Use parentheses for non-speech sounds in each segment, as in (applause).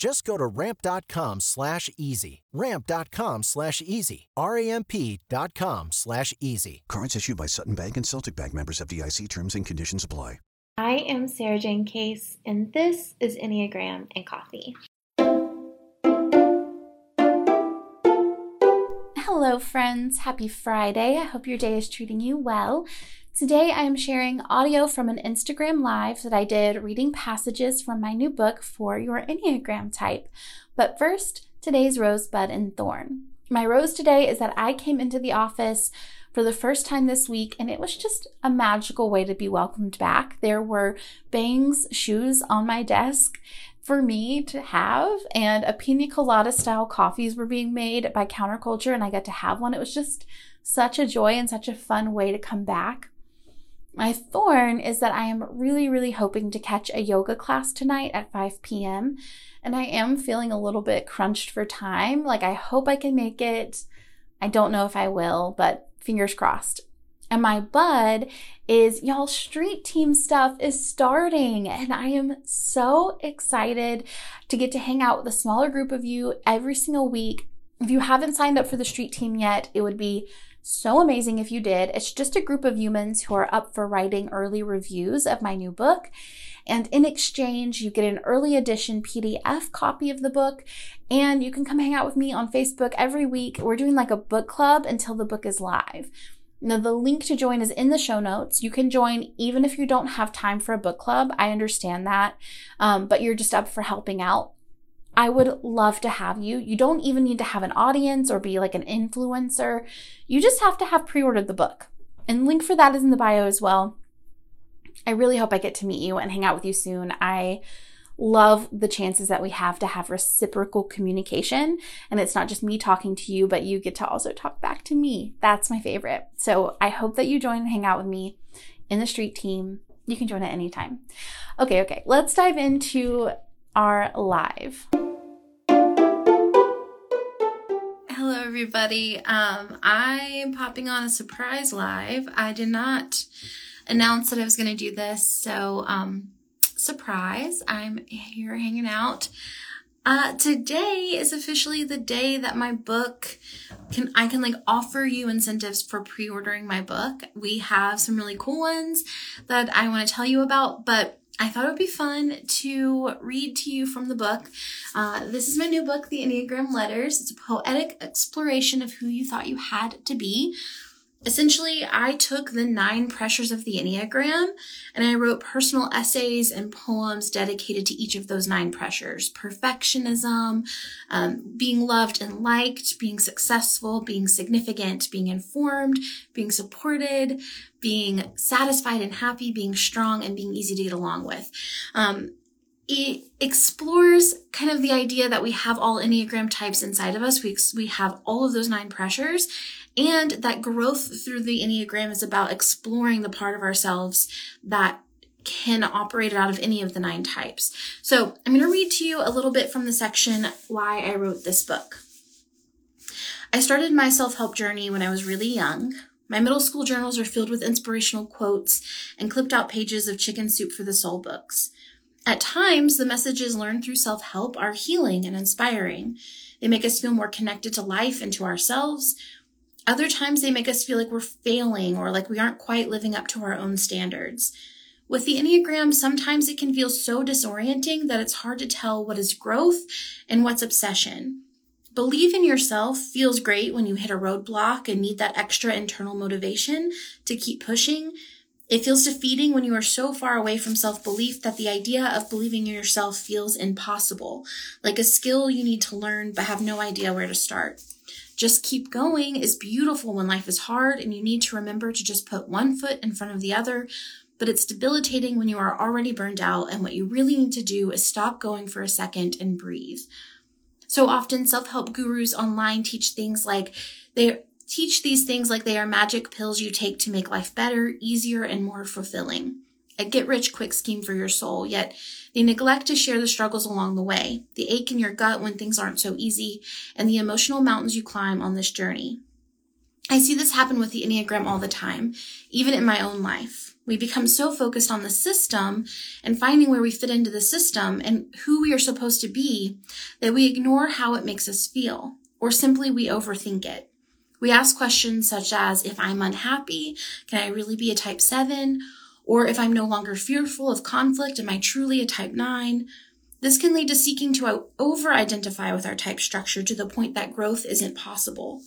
Just go to ramp.com slash easy. Ramp.com slash easy. R-A-M-P dot com slash easy. Cards issued by Sutton Bank and Celtic Bank members of FDIC terms and conditions apply. I am Sarah Jane Case, and this is Enneagram and Coffee. Hello, friends. Happy Friday. I hope your day is treating you well. Today, I am sharing audio from an Instagram live that I did reading passages from my new book for your Enneagram type. But first, today's rosebud and thorn. My rose today is that I came into the office for the first time this week, and it was just a magical way to be welcomed back. There were bangs, shoes on my desk for me to have, and a pina colada style coffees were being made by Counterculture, and I got to have one. It was just such a joy and such a fun way to come back. My thorn is that I am really, really hoping to catch a yoga class tonight at 5 p.m. And I am feeling a little bit crunched for time. Like, I hope I can make it. I don't know if I will, but fingers crossed. And my bud is y'all street team stuff is starting and I am so excited to get to hang out with a smaller group of you every single week. If you haven't signed up for the street team yet, it would be so amazing if you did. It's just a group of humans who are up for writing early reviews of my new book. And in exchange, you get an early edition PDF copy of the book, and you can come hang out with me on Facebook every week. We're doing like a book club until the book is live. Now, the link to join is in the show notes. You can join even if you don't have time for a book club. I understand that, um, but you're just up for helping out. I would love to have you. You don't even need to have an audience or be like an influencer. You just have to have pre ordered the book. And link for that is in the bio as well. I really hope I get to meet you and hang out with you soon. I love the chances that we have to have reciprocal communication. And it's not just me talking to you, but you get to also talk back to me. That's my favorite. So I hope that you join and hang out with me in the street team. You can join at any time. Okay, okay, let's dive into our live. Hello, everybody. Um, I'm popping on a surprise live. I did not announce that I was going to do this, so um, surprise. I'm here hanging out. Uh, today is officially the day that my book can I can like offer you incentives for pre-ordering my book. We have some really cool ones that I want to tell you about, but I thought it would be fun to read to you from the book. Uh, this is my new book, The Enneagram Letters. It's a poetic exploration of who you thought you had to be. Essentially, I took the nine pressures of the Enneagram and I wrote personal essays and poems dedicated to each of those nine pressures perfectionism, um, being loved and liked, being successful, being significant, being informed, being supported, being satisfied and happy, being strong, and being easy to get along with. Um, it explores kind of the idea that we have all Enneagram types inside of us. We, we have all of those nine pressures and that growth through the Enneagram is about exploring the part of ourselves that can operate out of any of the nine types. So I'm going to read to you a little bit from the section why I wrote this book. I started my self help journey when I was really young. My middle school journals are filled with inspirational quotes and clipped out pages of chicken soup for the soul books. At times, the messages learned through self help are healing and inspiring. They make us feel more connected to life and to ourselves, other times they make us feel like we're failing or like we aren't quite living up to our own standards. With the Enneagram, sometimes it can feel so disorienting that it's hard to tell what is growth and what's obsession. Believe in yourself feels great when you hit a roadblock and need that extra internal motivation to keep pushing. It feels defeating when you are so far away from self belief that the idea of believing in yourself feels impossible, like a skill you need to learn but have no idea where to start. Just keep going is beautiful when life is hard and you need to remember to just put one foot in front of the other, but it's debilitating when you are already burned out and what you really need to do is stop going for a second and breathe. So often self help gurus online teach things like they teach these things like they are magic pills you take to make life better, easier, and more fulfilling. A get rich quick scheme for your soul, yet they neglect to share the struggles along the way, the ache in your gut when things aren't so easy, and the emotional mountains you climb on this journey. I see this happen with the Enneagram all the time, even in my own life. We become so focused on the system and finding where we fit into the system and who we are supposed to be that we ignore how it makes us feel, or simply we overthink it. We ask questions such as, if I'm unhappy, can I really be a type 7? Or if I'm no longer fearful of conflict, am I truly a type 9? This can lead to seeking to over identify with our type structure to the point that growth isn't possible.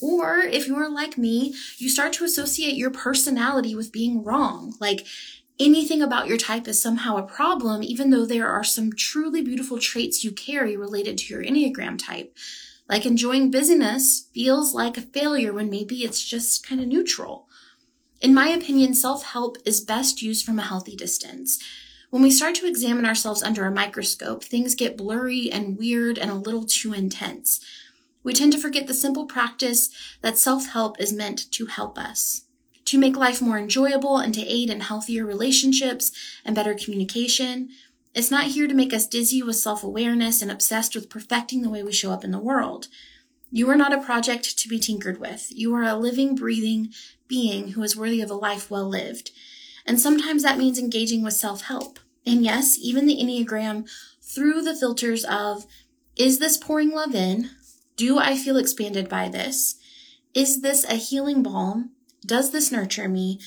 Or if you are like me, you start to associate your personality with being wrong. Like anything about your type is somehow a problem, even though there are some truly beautiful traits you carry related to your Enneagram type. Like enjoying busyness feels like a failure when maybe it's just kind of neutral. In my opinion, self help is best used from a healthy distance. When we start to examine ourselves under a microscope, things get blurry and weird and a little too intense. We tend to forget the simple practice that self help is meant to help us, to make life more enjoyable and to aid in healthier relationships and better communication. It's not here to make us dizzy with self awareness and obsessed with perfecting the way we show up in the world. You are not a project to be tinkered with. You are a living, breathing being who is worthy of a life well lived. And sometimes that means engaging with self help. And yes, even the Enneagram through the filters of, is this pouring love in? Do I feel expanded by this? Is this a healing balm? Does this nurture me?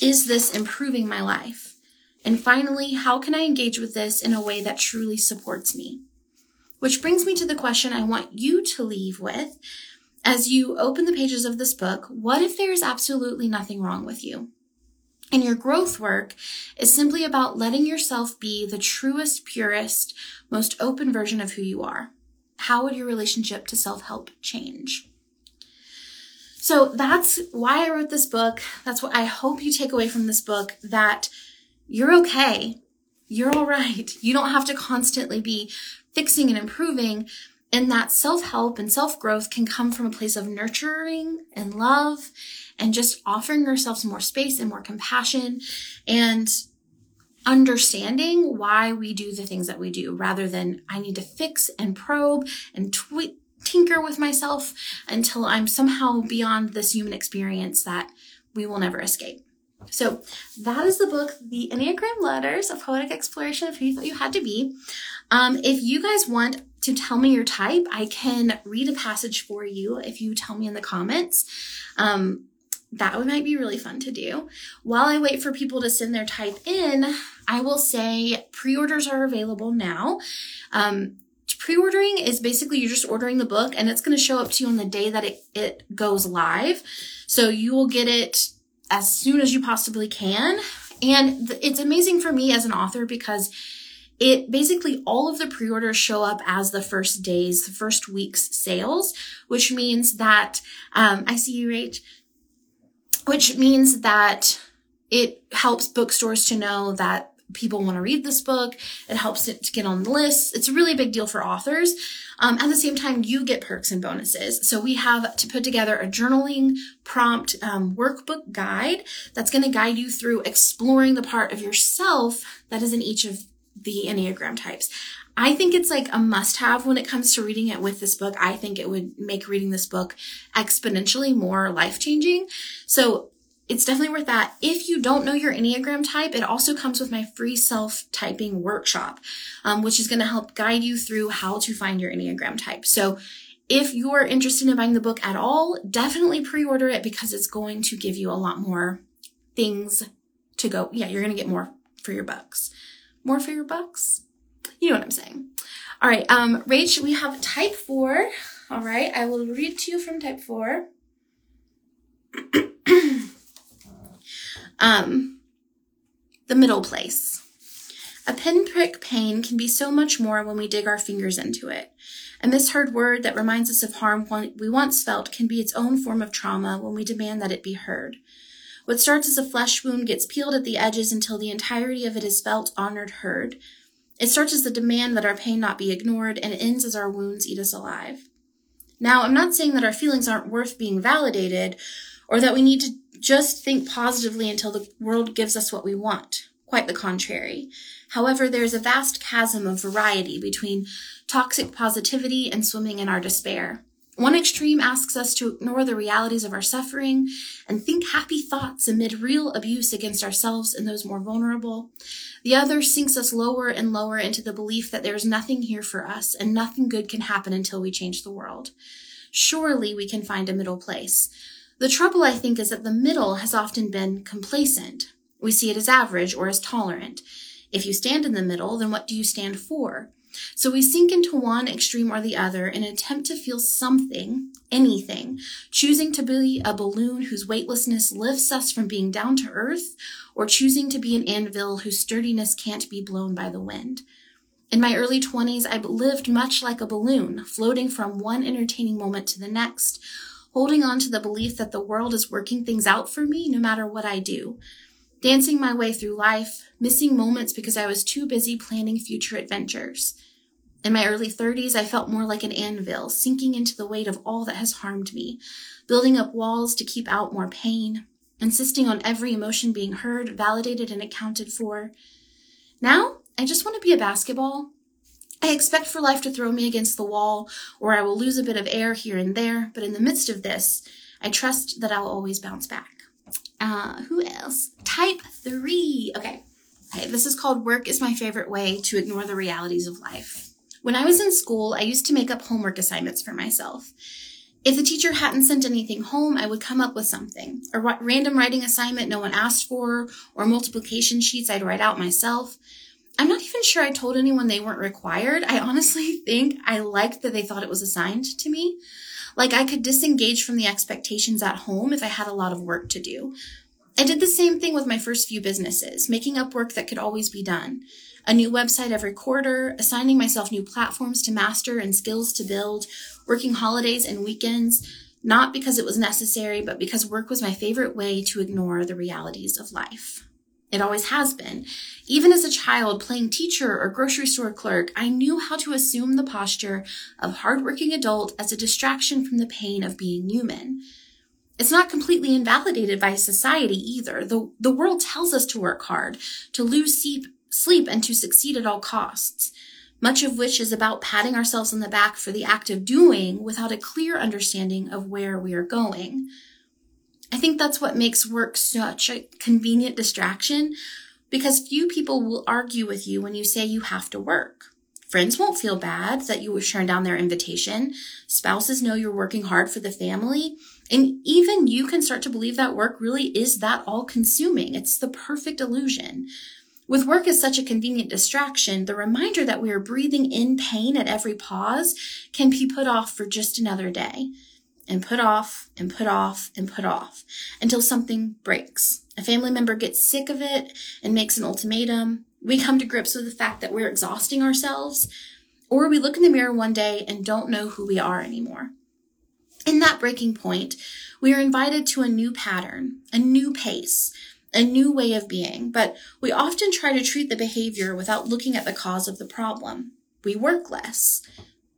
Is this improving my life? And finally, how can I engage with this in a way that truly supports me? Which brings me to the question I want you to leave with as you open the pages of this book. What if there is absolutely nothing wrong with you? And your growth work is simply about letting yourself be the truest, purest, most open version of who you are how would your relationship to self help change? So that's why I wrote this book. That's what I hope you take away from this book that you're okay. You're all right. You don't have to constantly be fixing and improving. And that self help and self growth can come from a place of nurturing and love and just offering yourself some more space and more compassion and understanding why we do the things that we do rather than I need to fix and probe and tweak, tinker with myself until I'm somehow beyond this human experience that we will never escape. So that is the book, The Enneagram Letters, a poetic exploration of who you thought you had to be. Um, if you guys want to tell me your type, I can read a passage for you if you tell me in the comments. Um, that might be really fun to do. While I wait for people to send their type in, I will say pre orders are available now. Um, pre ordering is basically you're just ordering the book and it's going to show up to you on the day that it, it goes live. So you will get it as soon as you possibly can. And th- it's amazing for me as an author because it basically all of the pre-orders show up as the first days, the first week's sales, which means that um, I see you, Rach which means that it helps bookstores to know that people want to read this book. It helps it to get on the list. It's a really big deal for authors. Um, at the same time, you get perks and bonuses. So we have to put together a journaling prompt um, workbook guide that's going to guide you through exploring the part of yourself that is in each of the Enneagram types. I think it's like a must have when it comes to reading it with this book. I think it would make reading this book exponentially more life changing. So it's definitely worth that. If you don't know your Enneagram type, it also comes with my free self typing workshop, um, which is going to help guide you through how to find your Enneagram type. So if you're interested in buying the book at all, definitely pre order it because it's going to give you a lot more things to go. Yeah, you're going to get more for your bucks. More for your bucks? You know what I'm saying. All right, um, Rach, we have type four. All right, I will read to you from type four. (clears throat) um, The middle place. A pinprick pain can be so much more when we dig our fingers into it. A misheard word that reminds us of harm we once felt can be its own form of trauma when we demand that it be heard. What starts as a flesh wound gets peeled at the edges until the entirety of it is felt, honored, heard. It starts as the demand that our pain not be ignored and ends as our wounds eat us alive. Now, I'm not saying that our feelings aren't worth being validated or that we need to just think positively until the world gives us what we want. Quite the contrary. However, there's a vast chasm of variety between toxic positivity and swimming in our despair. One extreme asks us to ignore the realities of our suffering and think happy thoughts amid real abuse against ourselves and those more vulnerable. The other sinks us lower and lower into the belief that there's nothing here for us and nothing good can happen until we change the world. Surely we can find a middle place. The trouble, I think, is that the middle has often been complacent. We see it as average or as tolerant. If you stand in the middle, then what do you stand for? So we sink into one extreme or the other in an attempt to feel something, anything, choosing to be a balloon whose weightlessness lifts us from being down to earth, or choosing to be an anvil whose sturdiness can't be blown by the wind. In my early 20s, I lived much like a balloon, floating from one entertaining moment to the next, holding on to the belief that the world is working things out for me no matter what I do dancing my way through life, missing moments because I was too busy planning future adventures. In my early 30s, I felt more like an anvil, sinking into the weight of all that has harmed me, building up walls to keep out more pain, insisting on every emotion being heard, validated, and accounted for. Now, I just want to be a basketball. I expect for life to throw me against the wall, or I will lose a bit of air here and there, but in the midst of this, I trust that I'll always bounce back. Uh, who else? Type three. Okay. Okay, this is called Work is My Favorite Way to Ignore the Realities of Life. When I was in school, I used to make up homework assignments for myself. If the teacher hadn't sent anything home, I would come up with something. A random writing assignment no one asked for, or multiplication sheets I'd write out myself. I'm not even sure I told anyone they weren't required. I honestly (laughs) think I liked that they thought it was assigned to me. Like I could disengage from the expectations at home if I had a lot of work to do. I did the same thing with my first few businesses, making up work that could always be done. A new website every quarter, assigning myself new platforms to master and skills to build, working holidays and weekends, not because it was necessary, but because work was my favorite way to ignore the realities of life. It always has been. Even as a child playing teacher or grocery store clerk, I knew how to assume the posture of hardworking adult as a distraction from the pain of being human. It's not completely invalidated by society either. The, the world tells us to work hard, to lose sleep, sleep, and to succeed at all costs. Much of which is about patting ourselves on the back for the act of doing without a clear understanding of where we are going. I think that's what makes work such a convenient distraction because few people will argue with you when you say you have to work. Friends won't feel bad that you turn down their invitation. Spouses know you're working hard for the family. And even you can start to believe that work really is that all consuming. It's the perfect illusion. With work as such a convenient distraction, the reminder that we are breathing in pain at every pause can be put off for just another day and put off and put off and put off until something breaks. A family member gets sick of it and makes an ultimatum. We come to grips with the fact that we're exhausting ourselves, or we look in the mirror one day and don't know who we are anymore. In that breaking point, we are invited to a new pattern, a new pace, a new way of being, but we often try to treat the behavior without looking at the cause of the problem. We work less,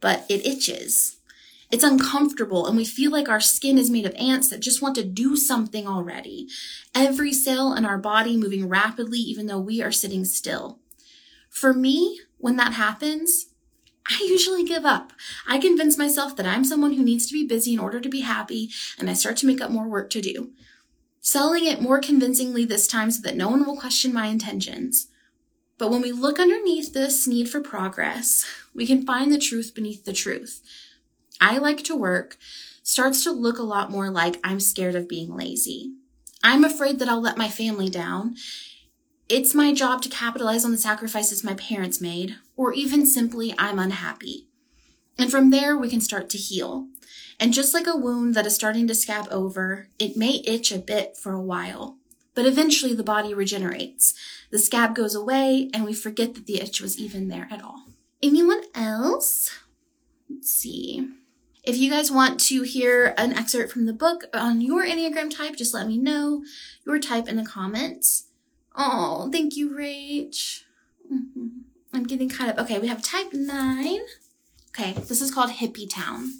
but it itches. It's uncomfortable and we feel like our skin is made of ants that just want to do something already. Every cell in our body moving rapidly even though we are sitting still. For me, when that happens, I usually give up. I convince myself that I'm someone who needs to be busy in order to be happy, and I start to make up more work to do. Selling it more convincingly this time so that no one will question my intentions. But when we look underneath this need for progress, we can find the truth beneath the truth. I like to work starts to look a lot more like I'm scared of being lazy. I'm afraid that I'll let my family down. It's my job to capitalize on the sacrifices my parents made, or even simply I'm unhappy. And from there, we can start to heal. And just like a wound that is starting to scab over, it may itch a bit for a while, but eventually the body regenerates. The scab goes away, and we forget that the itch was even there at all. Anyone else? Let's see. If you guys want to hear an excerpt from the book on your Enneagram type, just let me know your type in the comments. Oh, thank you, Rach. Mm-hmm. I'm getting kind of okay. We have type nine. Okay, this is called Hippie Town.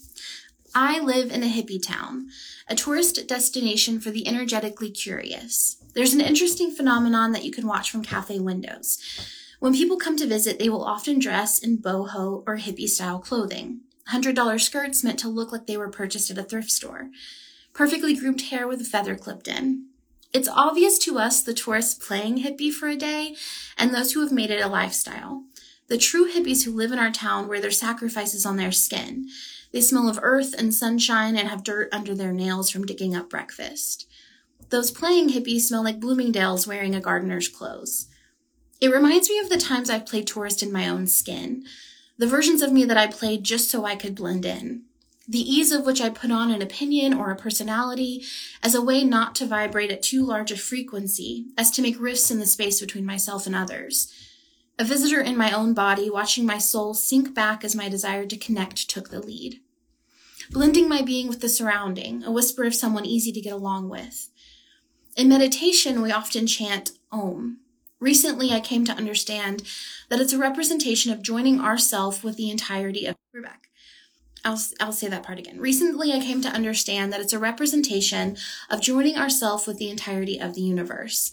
I live in a hippie town, a tourist destination for the energetically curious. There's an interesting phenomenon that you can watch from cafe windows. When people come to visit, they will often dress in boho or hippie style clothing. $100 skirts meant to look like they were purchased at a thrift store. Perfectly groomed hair with a feather clipped in. It's obvious to us, the tourists playing hippie for a day, and those who have made it a lifestyle. The true hippies who live in our town wear their sacrifices on their skin. They smell of earth and sunshine and have dirt under their nails from digging up breakfast. Those playing hippies smell like Bloomingdale's wearing a gardener's clothes. It reminds me of the times I've played tourist in my own skin, the versions of me that I played just so I could blend in the ease of which I put on an opinion or a personality as a way not to vibrate at too large a frequency as to make rifts in the space between myself and others. A visitor in my own body, watching my soul sink back as my desire to connect took the lead. Blending my being with the surrounding, a whisper of someone easy to get along with. In meditation, we often chant Om. Recently, I came to understand that it's a representation of joining ourself with the entirety of Rebecca. I'll, I'll say that part again. Recently, I came to understand that it's a representation of joining ourself with the entirety of the universe,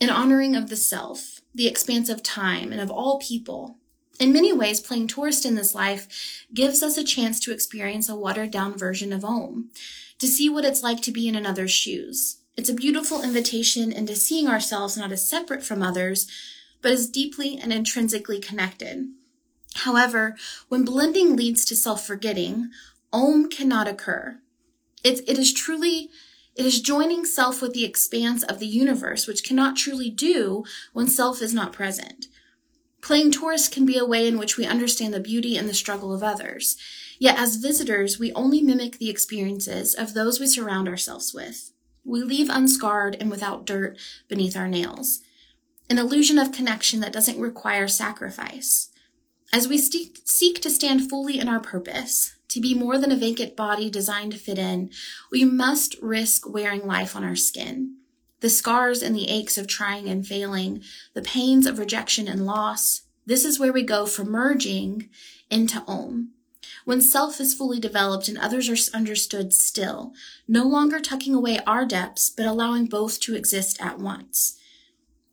an honoring of the self, the expanse of time, and of all people. In many ways, playing tourist in this life gives us a chance to experience a watered down version of Om, to see what it's like to be in another's shoes. It's a beautiful invitation into seeing ourselves not as separate from others, but as deeply and intrinsically connected. However, when blending leads to self-forgetting, om cannot occur. It, it is truly, it is joining self with the expanse of the universe, which cannot truly do when self is not present. Playing tourist can be a way in which we understand the beauty and the struggle of others. Yet as visitors, we only mimic the experiences of those we surround ourselves with. We leave unscarred and without dirt beneath our nails. An illusion of connection that doesn't require sacrifice. As we seek to stand fully in our purpose, to be more than a vacant body designed to fit in, we must risk wearing life on our skin. The scars and the aches of trying and failing, the pains of rejection and loss, this is where we go from merging into Om. When self is fully developed and others are understood still, no longer tucking away our depths, but allowing both to exist at once.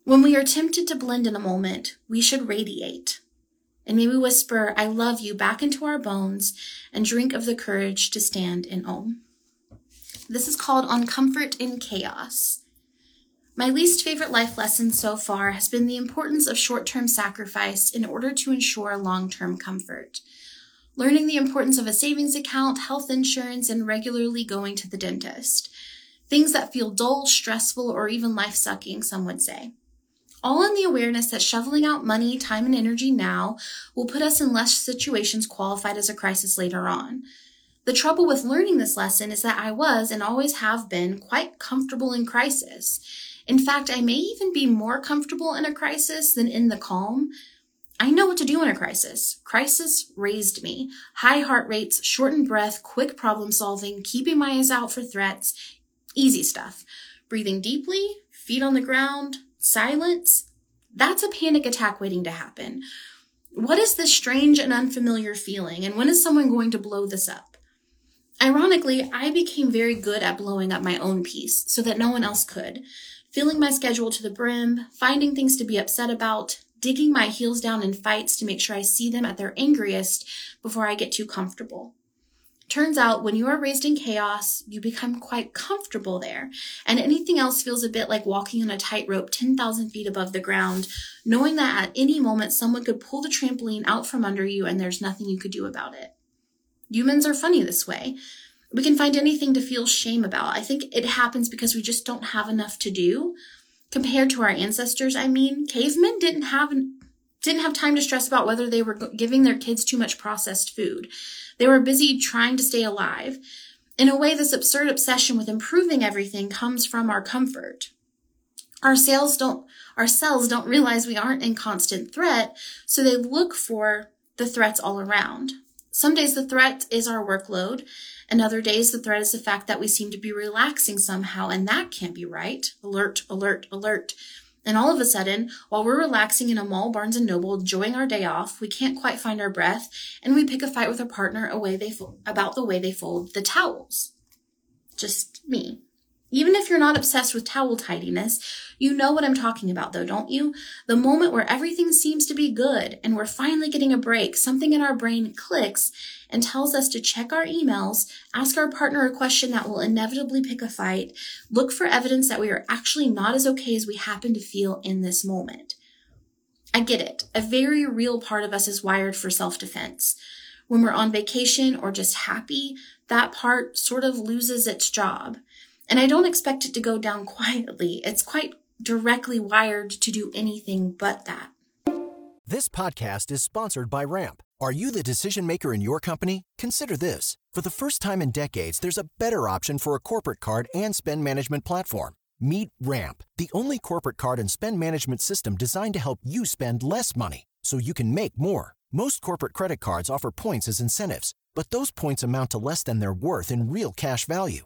When we are tempted to blend in a moment, we should radiate, and may we whisper, I love you back into our bones and drink of the courage to stand in Om. This is called On Comfort in Chaos. My least favorite life lesson so far has been the importance of short term sacrifice in order to ensure long term comfort. Learning the importance of a savings account, health insurance, and regularly going to the dentist. Things that feel dull, stressful, or even life sucking, some would say all in the awareness that shoveling out money, time, and energy now will put us in less situations qualified as a crisis later on. The trouble with learning this lesson is that I was and always have been quite comfortable in crisis. In fact, I may even be more comfortable in a crisis than in the calm. I know what to do in a crisis. Crisis raised me. High heart rates, shortened breath, quick problem solving, keeping my eyes out for threats. Easy stuff. Breathing deeply, feet on the ground, silence, that's a panic attack waiting to happen. What is this strange and unfamiliar feeling, and when is someone going to blow this up? Ironically, I became very good at blowing up my own peace so that no one else could, filling my schedule to the brim, finding things to be upset about, digging my heels down in fights to make sure I see them at their angriest before I get too comfortable. Turns out when you are raised in chaos, you become quite comfortable there, and anything else feels a bit like walking on a tightrope 10,000 feet above the ground, knowing that at any moment someone could pull the trampoline out from under you and there's nothing you could do about it. Humans are funny this way. We can find anything to feel shame about. I think it happens because we just don't have enough to do. Compared to our ancestors, I mean, cavemen didn't have didn't have time to stress about whether they were giving their kids too much processed food. They were busy trying to stay alive. In a way, this absurd obsession with improving everything comes from our comfort. Our sales don't, our cells don't realize we aren't in constant threat, so they look for the threats all around. Some days the threat is our workload, and other days the threat is the fact that we seem to be relaxing somehow, and that can't be right. Alert, alert, alert. And all of a sudden, while we're relaxing in a mall, Barnes and Noble, enjoying our day off, we can't quite find our breath, and we pick a fight with our partner away they fo- about the way they fold the towels. Just me. Even if you're not obsessed with towel tidiness, you know what I'm talking about though, don't you? The moment where everything seems to be good and we're finally getting a break, something in our brain clicks and tells us to check our emails, ask our partner a question that will inevitably pick a fight, look for evidence that we are actually not as okay as we happen to feel in this moment. I get it. A very real part of us is wired for self-defense. When we're on vacation or just happy, that part sort of loses its job. And I don't expect it to go down quietly. It's quite directly wired to do anything but that. This podcast is sponsored by Ramp. Are you the decision maker in your company? Consider this. For the first time in decades, there's a better option for a corporate card and spend management platform. Meet Ramp, the only corporate card and spend management system designed to help you spend less money so you can make more. Most corporate credit cards offer points as incentives, but those points amount to less than their worth in real cash value.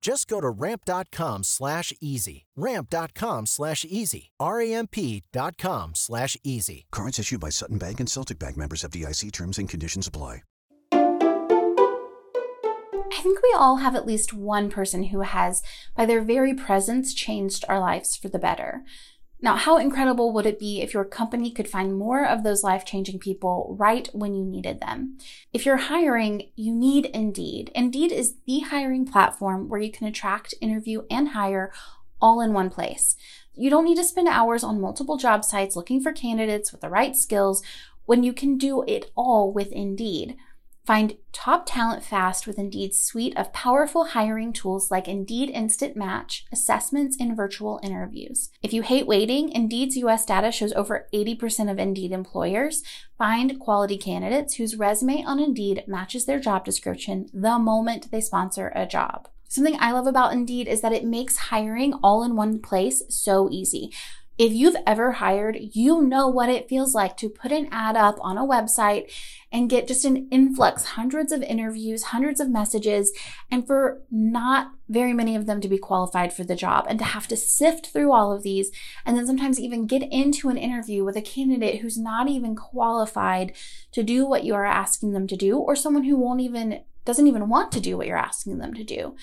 Just go to ramp.com slash easy. Ramp.com slash easy. R-A-M-P.com slash easy. Cards issued by Sutton Bank and Celtic Bank members of FDIC terms and conditions apply. I think we all have at least one person who has, by their very presence, changed our lives for the better. Now, how incredible would it be if your company could find more of those life changing people right when you needed them? If you're hiring, you need Indeed. Indeed is the hiring platform where you can attract, interview, and hire all in one place. You don't need to spend hours on multiple job sites looking for candidates with the right skills when you can do it all with Indeed. Find top talent fast with Indeed's suite of powerful hiring tools like Indeed Instant Match, assessments, and virtual interviews. If you hate waiting, Indeed's US data shows over 80% of Indeed employers find quality candidates whose resume on Indeed matches their job description the moment they sponsor a job. Something I love about Indeed is that it makes hiring all in one place so easy. If you've ever hired, you know what it feels like to put an ad up on a website and get just an influx, hundreds of interviews, hundreds of messages, and for not very many of them to be qualified for the job and to have to sift through all of these and then sometimes even get into an interview with a candidate who's not even qualified to do what you are asking them to do or someone who won't even doesn't even want to do what you're asking them to do.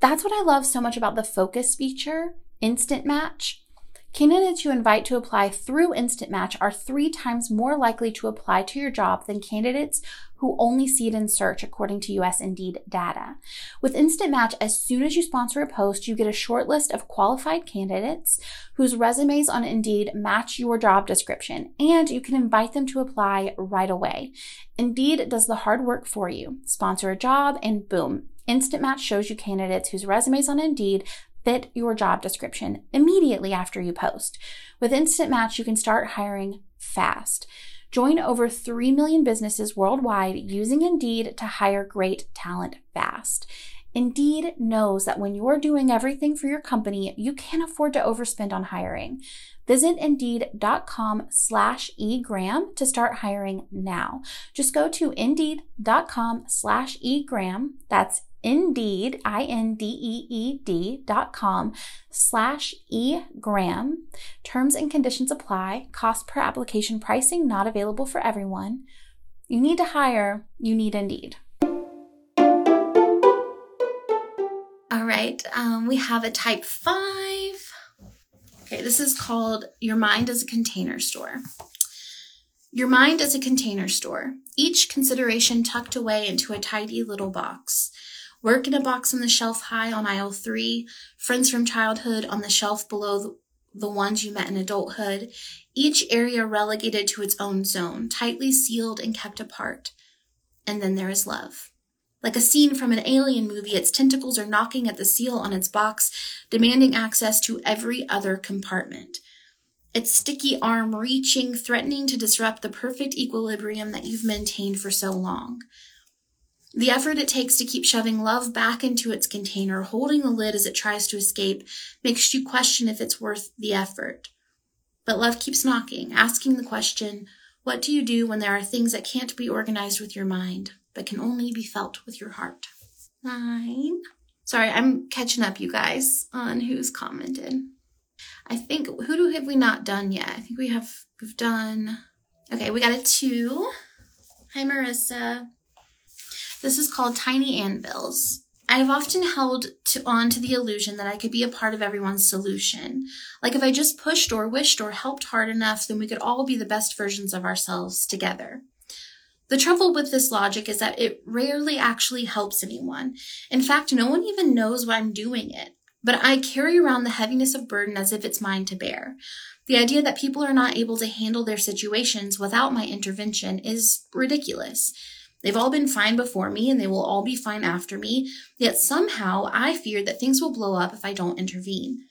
That's what I love so much about the focus feature, instant match. Candidates you invite to apply through Instant Match are three times more likely to apply to your job than candidates who only see it in search, according to US Indeed data. With Instant Match, as soon as you sponsor a post, you get a short list of qualified candidates whose resumes on Indeed match your job description, and you can invite them to apply right away. Indeed does the hard work for you. Sponsor a job, and boom, Instant Match shows you candidates whose resumes on Indeed fit your job description immediately after you post. With Instant Match, you can start hiring fast. Join over 3 million businesses worldwide using Indeed to hire great talent fast. Indeed knows that when you're doing everything for your company, you can't afford to overspend on hiring. Visit indeed.com slash egram to start hiring now. Just go to indeed.com slash egram. That's Indeed, I-N-D-E-E-D dot com slash e-gram. Terms and conditions apply. Cost per application pricing not available for everyone. You need to hire, you need Indeed. All right, um, we have a type five. Okay, this is called Your Mind as a Container Store. Your mind is a container store, each consideration tucked away into a tidy little box. Work in a box on the shelf high on aisle three, friends from childhood on the shelf below the, ones you met in adulthood, each area relegated to its own zone, tightly sealed and kept apart. And then there is love. Like a scene from an alien movie, its tentacles are knocking at the seal on its box, demanding access to every other compartment. Its sticky arm reaching, threatening to disrupt the perfect equilibrium that you've maintained for so long. The effort it takes to keep shoving love back into its container, holding the lid as it tries to escape, makes you question if it's worth the effort. But love keeps knocking, asking the question, what do you do when there are things that can't be organized with your mind, but can only be felt with your heart? Nine. Sorry, I'm catching up, you guys, on who's commented. I think who do have we not done yet? I think we have we've done okay, we got a two. Hi Marissa. This is called Tiny Anvils. I have often held to, on to the illusion that I could be a part of everyone's solution. Like if I just pushed or wished or helped hard enough, then we could all be the best versions of ourselves together. The trouble with this logic is that it rarely actually helps anyone. In fact, no one even knows why I'm doing it. But I carry around the heaviness of burden as if it's mine to bear. The idea that people are not able to handle their situations without my intervention is ridiculous. They've all been fine before me and they will all be fine after me, yet somehow I fear that things will blow up if I don't intervene.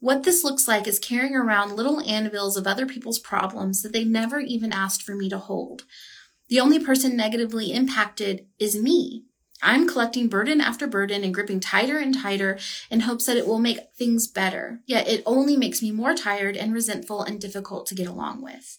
What this looks like is carrying around little anvils of other people's problems that they never even asked for me to hold. The only person negatively impacted is me. I'm collecting burden after burden and gripping tighter and tighter in hopes that it will make things better. Yet it only makes me more tired and resentful and difficult to get along with.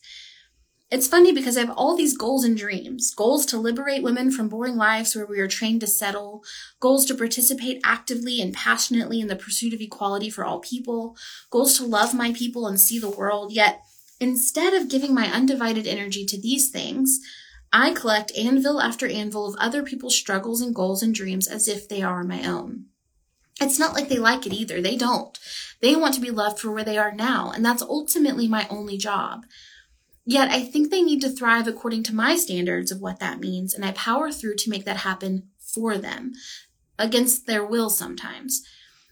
It's funny because I have all these goals and dreams goals to liberate women from boring lives where we are trained to settle, goals to participate actively and passionately in the pursuit of equality for all people, goals to love my people and see the world. Yet, instead of giving my undivided energy to these things, I collect anvil after anvil of other people's struggles and goals and dreams as if they are my own. It's not like they like it either. They don't. They want to be loved for where they are now, and that's ultimately my only job. Yet I think they need to thrive according to my standards of what that means, and I power through to make that happen for them, against their will sometimes.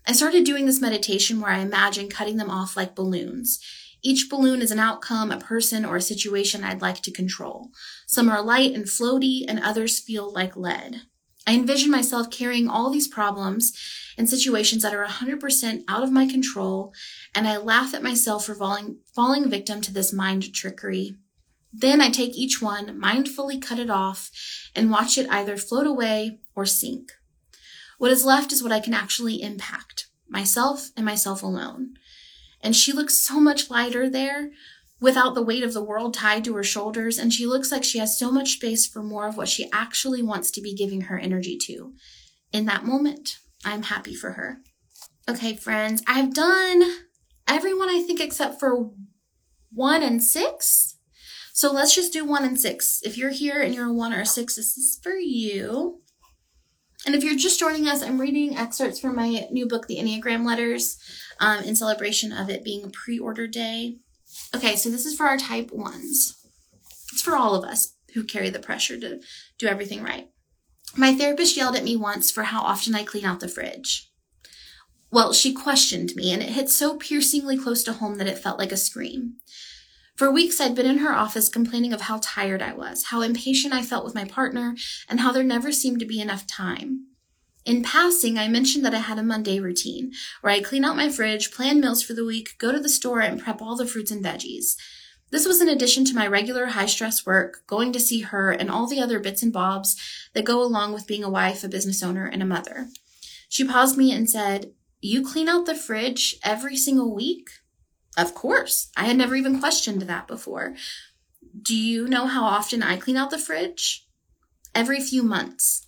I started doing this meditation where I imagine cutting them off like balloons. Each balloon is an outcome, a person, or a situation I'd like to control. Some are light and floaty, and others feel like lead. I envision myself carrying all these problems and situations that are 100% out of my control, and I laugh at myself for falling, falling victim to this mind trickery. Then I take each one, mindfully cut it off, and watch it either float away or sink. What is left is what I can actually impact myself and myself alone. And she looks so much lighter there without the weight of the world tied to her shoulders, and she looks like she has so much space for more of what she actually wants to be giving her energy to. In that moment, I'm happy for her. Okay, friends, I've done everyone, I think, except for one and six. So let's just do one and six. If you're here and you're a one or a six, this is for you. And if you're just joining us, I'm reading excerpts from my new book, The Enneagram Letters, um, in celebration of it being a pre order day. Okay, so this is for our type ones. It's for all of us who carry the pressure to do everything right. My therapist yelled at me once for how often I clean out the fridge. Well, she questioned me, and it hit so piercingly close to home that it felt like a scream. For weeks, I'd been in her office complaining of how tired I was, how impatient I felt with my partner, and how there never seemed to be enough time. In passing, I mentioned that I had a Monday routine where I clean out my fridge, plan meals for the week, go to the store, and prep all the fruits and veggies. This was in addition to my regular high stress work, going to see her, and all the other bits and bobs that go along with being a wife, a business owner, and a mother. She paused me and said, You clean out the fridge every single week? Of course. I had never even questioned that before. Do you know how often I clean out the fridge? Every few months.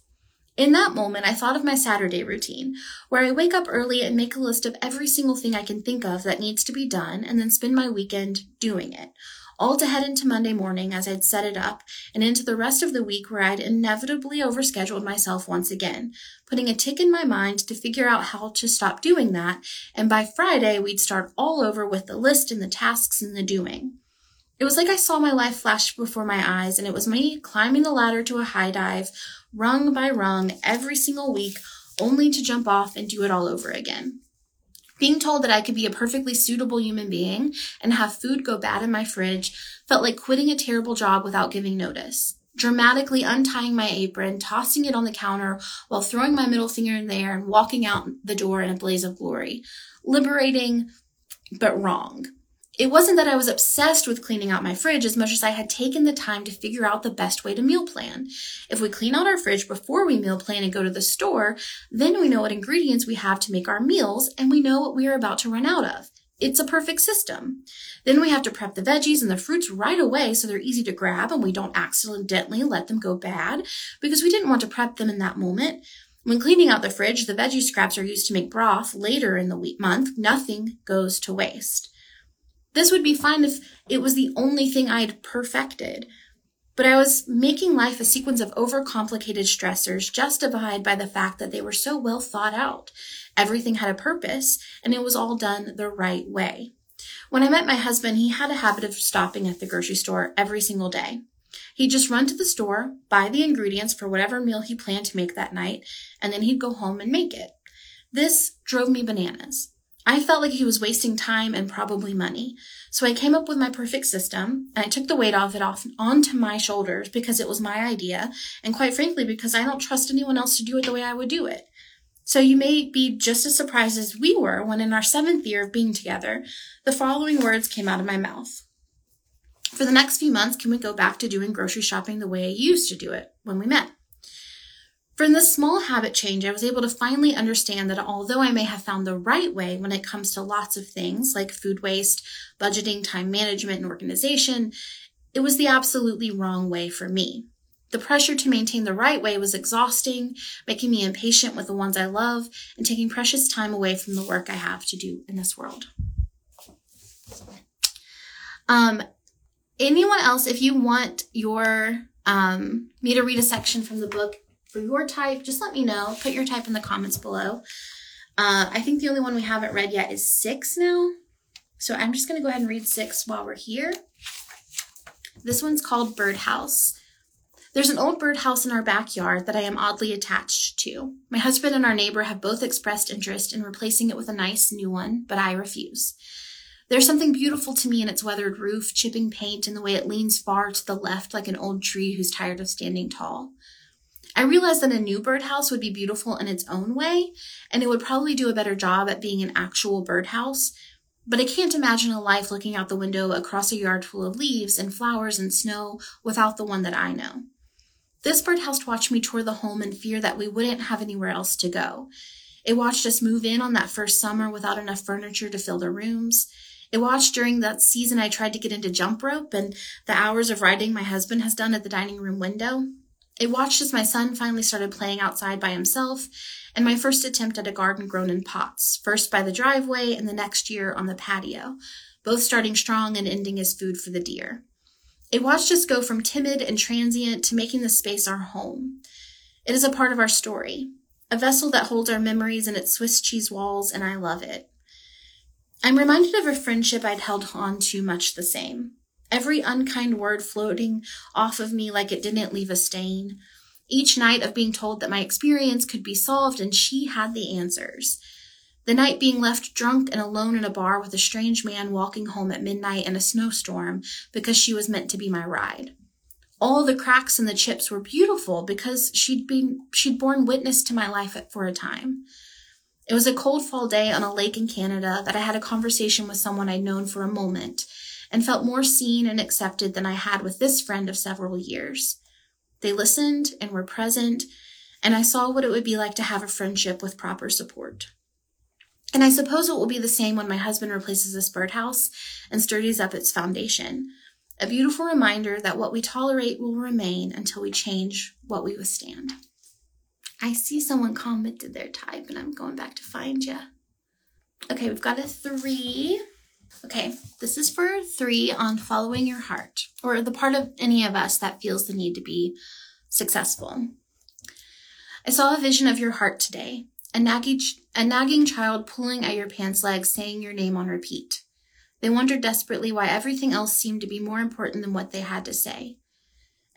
In that moment, I thought of my Saturday routine, where I wake up early and make a list of every single thing I can think of that needs to be done, and then spend my weekend doing it. All to head into Monday morning as I'd set it up, and into the rest of the week where I'd inevitably overscheduled myself once again, putting a tick in my mind to figure out how to stop doing that, and by Friday, we'd start all over with the list and the tasks and the doing. It was like I saw my life flash before my eyes, and it was me climbing the ladder to a high dive, rung by rung, every single week, only to jump off and do it all over again. Being told that I could be a perfectly suitable human being and have food go bad in my fridge felt like quitting a terrible job without giving notice. Dramatically untying my apron, tossing it on the counter while throwing my middle finger in the air and walking out the door in a blaze of glory. Liberating, but wrong. It wasn't that I was obsessed with cleaning out my fridge as much as I had taken the time to figure out the best way to meal plan. If we clean out our fridge before we meal plan and go to the store, then we know what ingredients we have to make our meals and we know what we are about to run out of. It's a perfect system. Then we have to prep the veggies and the fruits right away so they're easy to grab and we don't accidentally let them go bad because we didn't want to prep them in that moment. When cleaning out the fridge, the veggie scraps are used to make broth later in the week month. Nothing goes to waste. This would be fine if it was the only thing I'd perfected. But I was making life a sequence of overcomplicated stressors justified by the fact that they were so well thought out. Everything had a purpose, and it was all done the right way. When I met my husband, he had a habit of stopping at the grocery store every single day. He'd just run to the store, buy the ingredients for whatever meal he planned to make that night, and then he'd go home and make it. This drove me bananas. I felt like he was wasting time and probably money. So I came up with my perfect system and I took the weight of it off onto my shoulders because it was my idea. And quite frankly, because I don't trust anyone else to do it the way I would do it. So you may be just as surprised as we were when in our seventh year of being together, the following words came out of my mouth. For the next few months, can we go back to doing grocery shopping the way I used to do it when we met? From this small habit change, I was able to finally understand that although I may have found the right way when it comes to lots of things like food waste, budgeting, time management, and organization, it was the absolutely wrong way for me. The pressure to maintain the right way was exhausting, making me impatient with the ones I love, and taking precious time away from the work I have to do in this world. Um, anyone else, if you want your um, me to read a section from the book, for your type, just let me know. Put your type in the comments below. Uh, I think the only one we haven't read yet is six now. So I'm just going to go ahead and read six while we're here. This one's called Birdhouse. There's an old birdhouse in our backyard that I am oddly attached to. My husband and our neighbor have both expressed interest in replacing it with a nice new one, but I refuse. There's something beautiful to me in its weathered roof, chipping paint, and the way it leans far to the left like an old tree who's tired of standing tall. I realized that a new birdhouse would be beautiful in its own way, and it would probably do a better job at being an actual birdhouse. But I can't imagine a life looking out the window across a yard full of leaves and flowers and snow without the one that I know. This birdhouse watched me tour the home in fear that we wouldn't have anywhere else to go. It watched us move in on that first summer without enough furniture to fill the rooms. It watched during that season I tried to get into jump rope and the hours of riding my husband has done at the dining room window. It watched as my son finally started playing outside by himself, and my first attempt at a garden grown in pots, first by the driveway and the next year on the patio, both starting strong and ending as food for the deer. It watched us go from timid and transient to making the space our home. It is a part of our story, a vessel that holds our memories in its Swiss cheese walls, and I love it. I'm reminded of a friendship I'd held on to much the same every unkind word floating off of me like it didn't leave a stain. Each night of being told that my experience could be solved and she had the answers. The night being left drunk and alone in a bar with a strange man walking home at midnight in a snowstorm because she was meant to be my ride. All the cracks and the chips were beautiful because she'd been she'd borne witness to my life for a time. It was a cold fall day on a lake in Canada that I had a conversation with someone I'd known for a moment and felt more seen and accepted than I had with this friend of several years. They listened and were present, and I saw what it would be like to have a friendship with proper support. And I suppose it will be the same when my husband replaces this birdhouse and sturdies up its foundation. A beautiful reminder that what we tolerate will remain until we change what we withstand. I see someone commented their type, and I'm going back to find you. Okay, we've got a three. Okay, this is for three on following your heart, or the part of any of us that feels the need to be successful. I saw a vision of your heart today, a nagging, a nagging child pulling at your pants legs, saying your name on repeat. They wondered desperately why everything else seemed to be more important than what they had to say.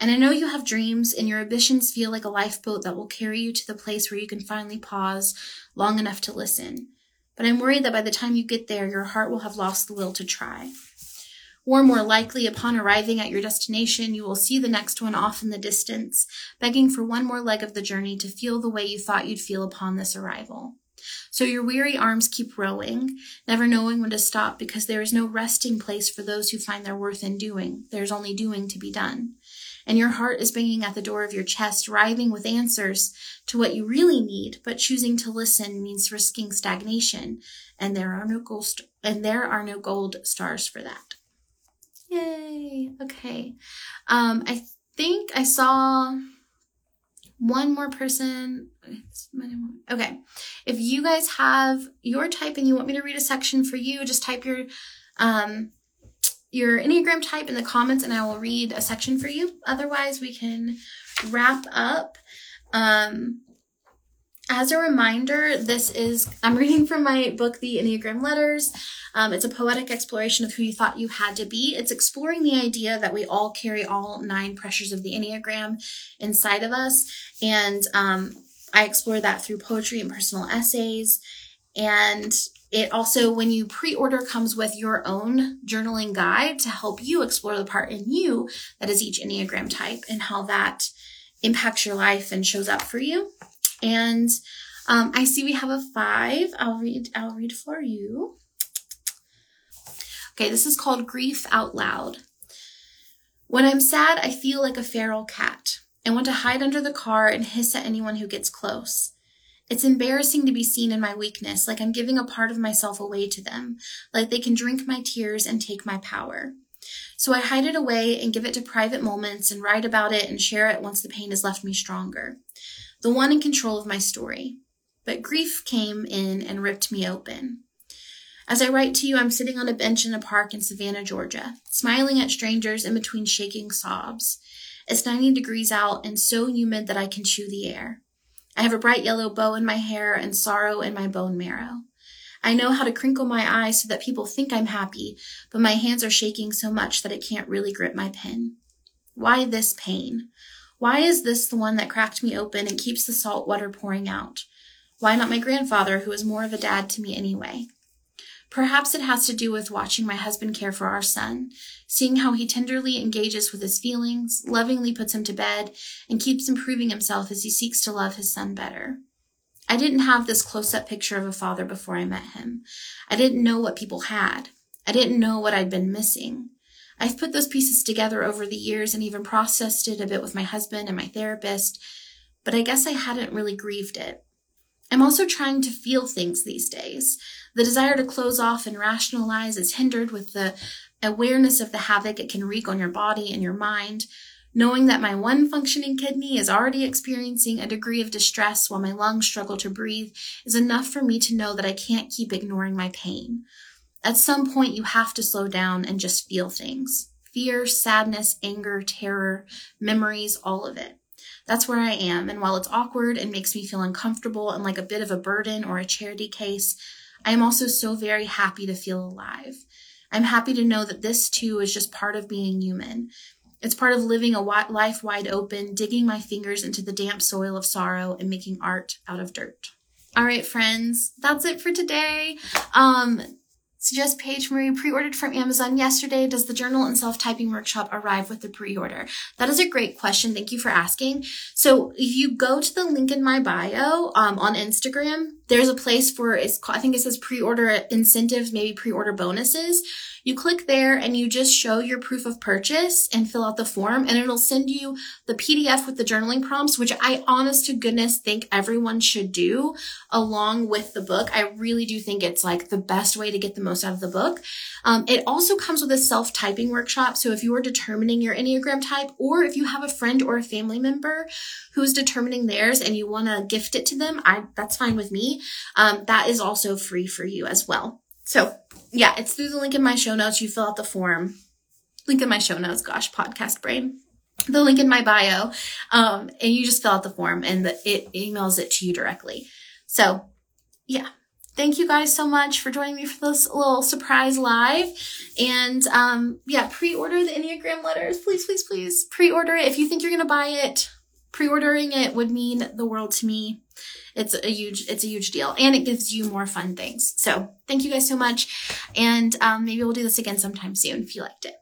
And I know you have dreams, and your ambitions feel like a lifeboat that will carry you to the place where you can finally pause long enough to listen. But I'm worried that by the time you get there, your heart will have lost the will to try. Or more likely, upon arriving at your destination, you will see the next one off in the distance, begging for one more leg of the journey to feel the way you thought you'd feel upon this arrival. So your weary arms keep rowing, never knowing when to stop because there is no resting place for those who find their worth in doing. There's only doing to be done. And your heart is banging at the door of your chest, writhing with answers to what you really need, but choosing to listen means risking stagnation, and there are no gold st- and there are no gold stars for that. Yay. Okay. Um, I think I saw one more person. Okay. If you guys have your type and you want me to read a section for you, just type your um your Enneagram type in the comments and I will read a section for you. Otherwise, we can wrap up. Um as a reminder, this is, I'm reading from my book, The Enneagram Letters. Um, it's a poetic exploration of who you thought you had to be. It's exploring the idea that we all carry all nine pressures of the Enneagram inside of us. And um, I explore that through poetry and personal essays. And it also, when you pre order, comes with your own journaling guide to help you explore the part in you that is each Enneagram type and how that impacts your life and shows up for you. And um, I see we have a five. I'll read. I'll read for you. Okay, this is called grief out loud. When I'm sad, I feel like a feral cat. I want to hide under the car and hiss at anyone who gets close. It's embarrassing to be seen in my weakness, like I'm giving a part of myself away to them, like they can drink my tears and take my power. So I hide it away and give it to private moments and write about it and share it once the pain has left me stronger the one in control of my story. But grief came in and ripped me open. As I write to you, I'm sitting on a bench in a park in Savannah, Georgia, smiling at strangers in between shaking sobs. It's 90 degrees out and so humid that I can chew the air. I have a bright yellow bow in my hair and sorrow in my bone marrow. I know how to crinkle my eyes so that people think I'm happy, but my hands are shaking so much that it can't really grip my pen. Why this pain? Why is this the one that cracked me open and keeps the salt water pouring out? Why not my grandfather, who was more of a dad to me anyway? Perhaps it has to do with watching my husband care for our son, seeing how he tenderly engages with his feelings, lovingly puts him to bed, and keeps improving himself as he seeks to love his son better. I didn't have this close up picture of a father before I met him. I didn't know what people had. I didn't know what I'd been missing. I've put those pieces together over the years and even processed it a bit with my husband and my therapist, but I guess I hadn't really grieved it. I'm also trying to feel things these days. The desire to close off and rationalize is hindered with the awareness of the havoc it can wreak on your body and your mind. Knowing that my one functioning kidney is already experiencing a degree of distress while my lungs struggle to breathe is enough for me to know that I can't keep ignoring my pain. At some point, you have to slow down and just feel things fear, sadness, anger, terror, memories, all of it. That's where I am. And while it's awkward and makes me feel uncomfortable and like a bit of a burden or a charity case, I am also so very happy to feel alive. I'm happy to know that this too is just part of being human. It's part of living a life wide open, digging my fingers into the damp soil of sorrow and making art out of dirt. All right, friends, that's it for today. Um, Suggest Paige Marie pre-ordered from Amazon yesterday. Does the journal and self-typing workshop arrive with the pre-order? That is a great question. Thank you for asking. So if you go to the link in my bio um, on Instagram, there's a place for it's I think it says pre-order incentives, maybe pre-order bonuses. You click there and you just show your proof of purchase and fill out the form and it'll send you the PDF with the journaling prompts, which I honest to goodness think everyone should do along with the book. I really do think it's like the best way to get the most out of the book. Um, it also comes with a self typing workshop. So if you are determining your Enneagram type or if you have a friend or a family member who's determining theirs and you want to gift it to them, I, that's fine with me. Um, that is also free for you as well. So yeah, it's through the link in my show notes. You fill out the form. Link in my show notes. Gosh, podcast brain. The link in my bio. Um, and you just fill out the form and the, it emails it to you directly. So yeah. Thank you guys so much for joining me for this little surprise live. And um, yeah, pre-order the Enneagram letters. Please, please, please pre-order it. If you think you're going to buy it, pre-ordering it would mean the world to me. It's a huge, it's a huge deal, and it gives you more fun things. So thank you guys so much, and um, maybe we'll do this again sometime soon if you liked it.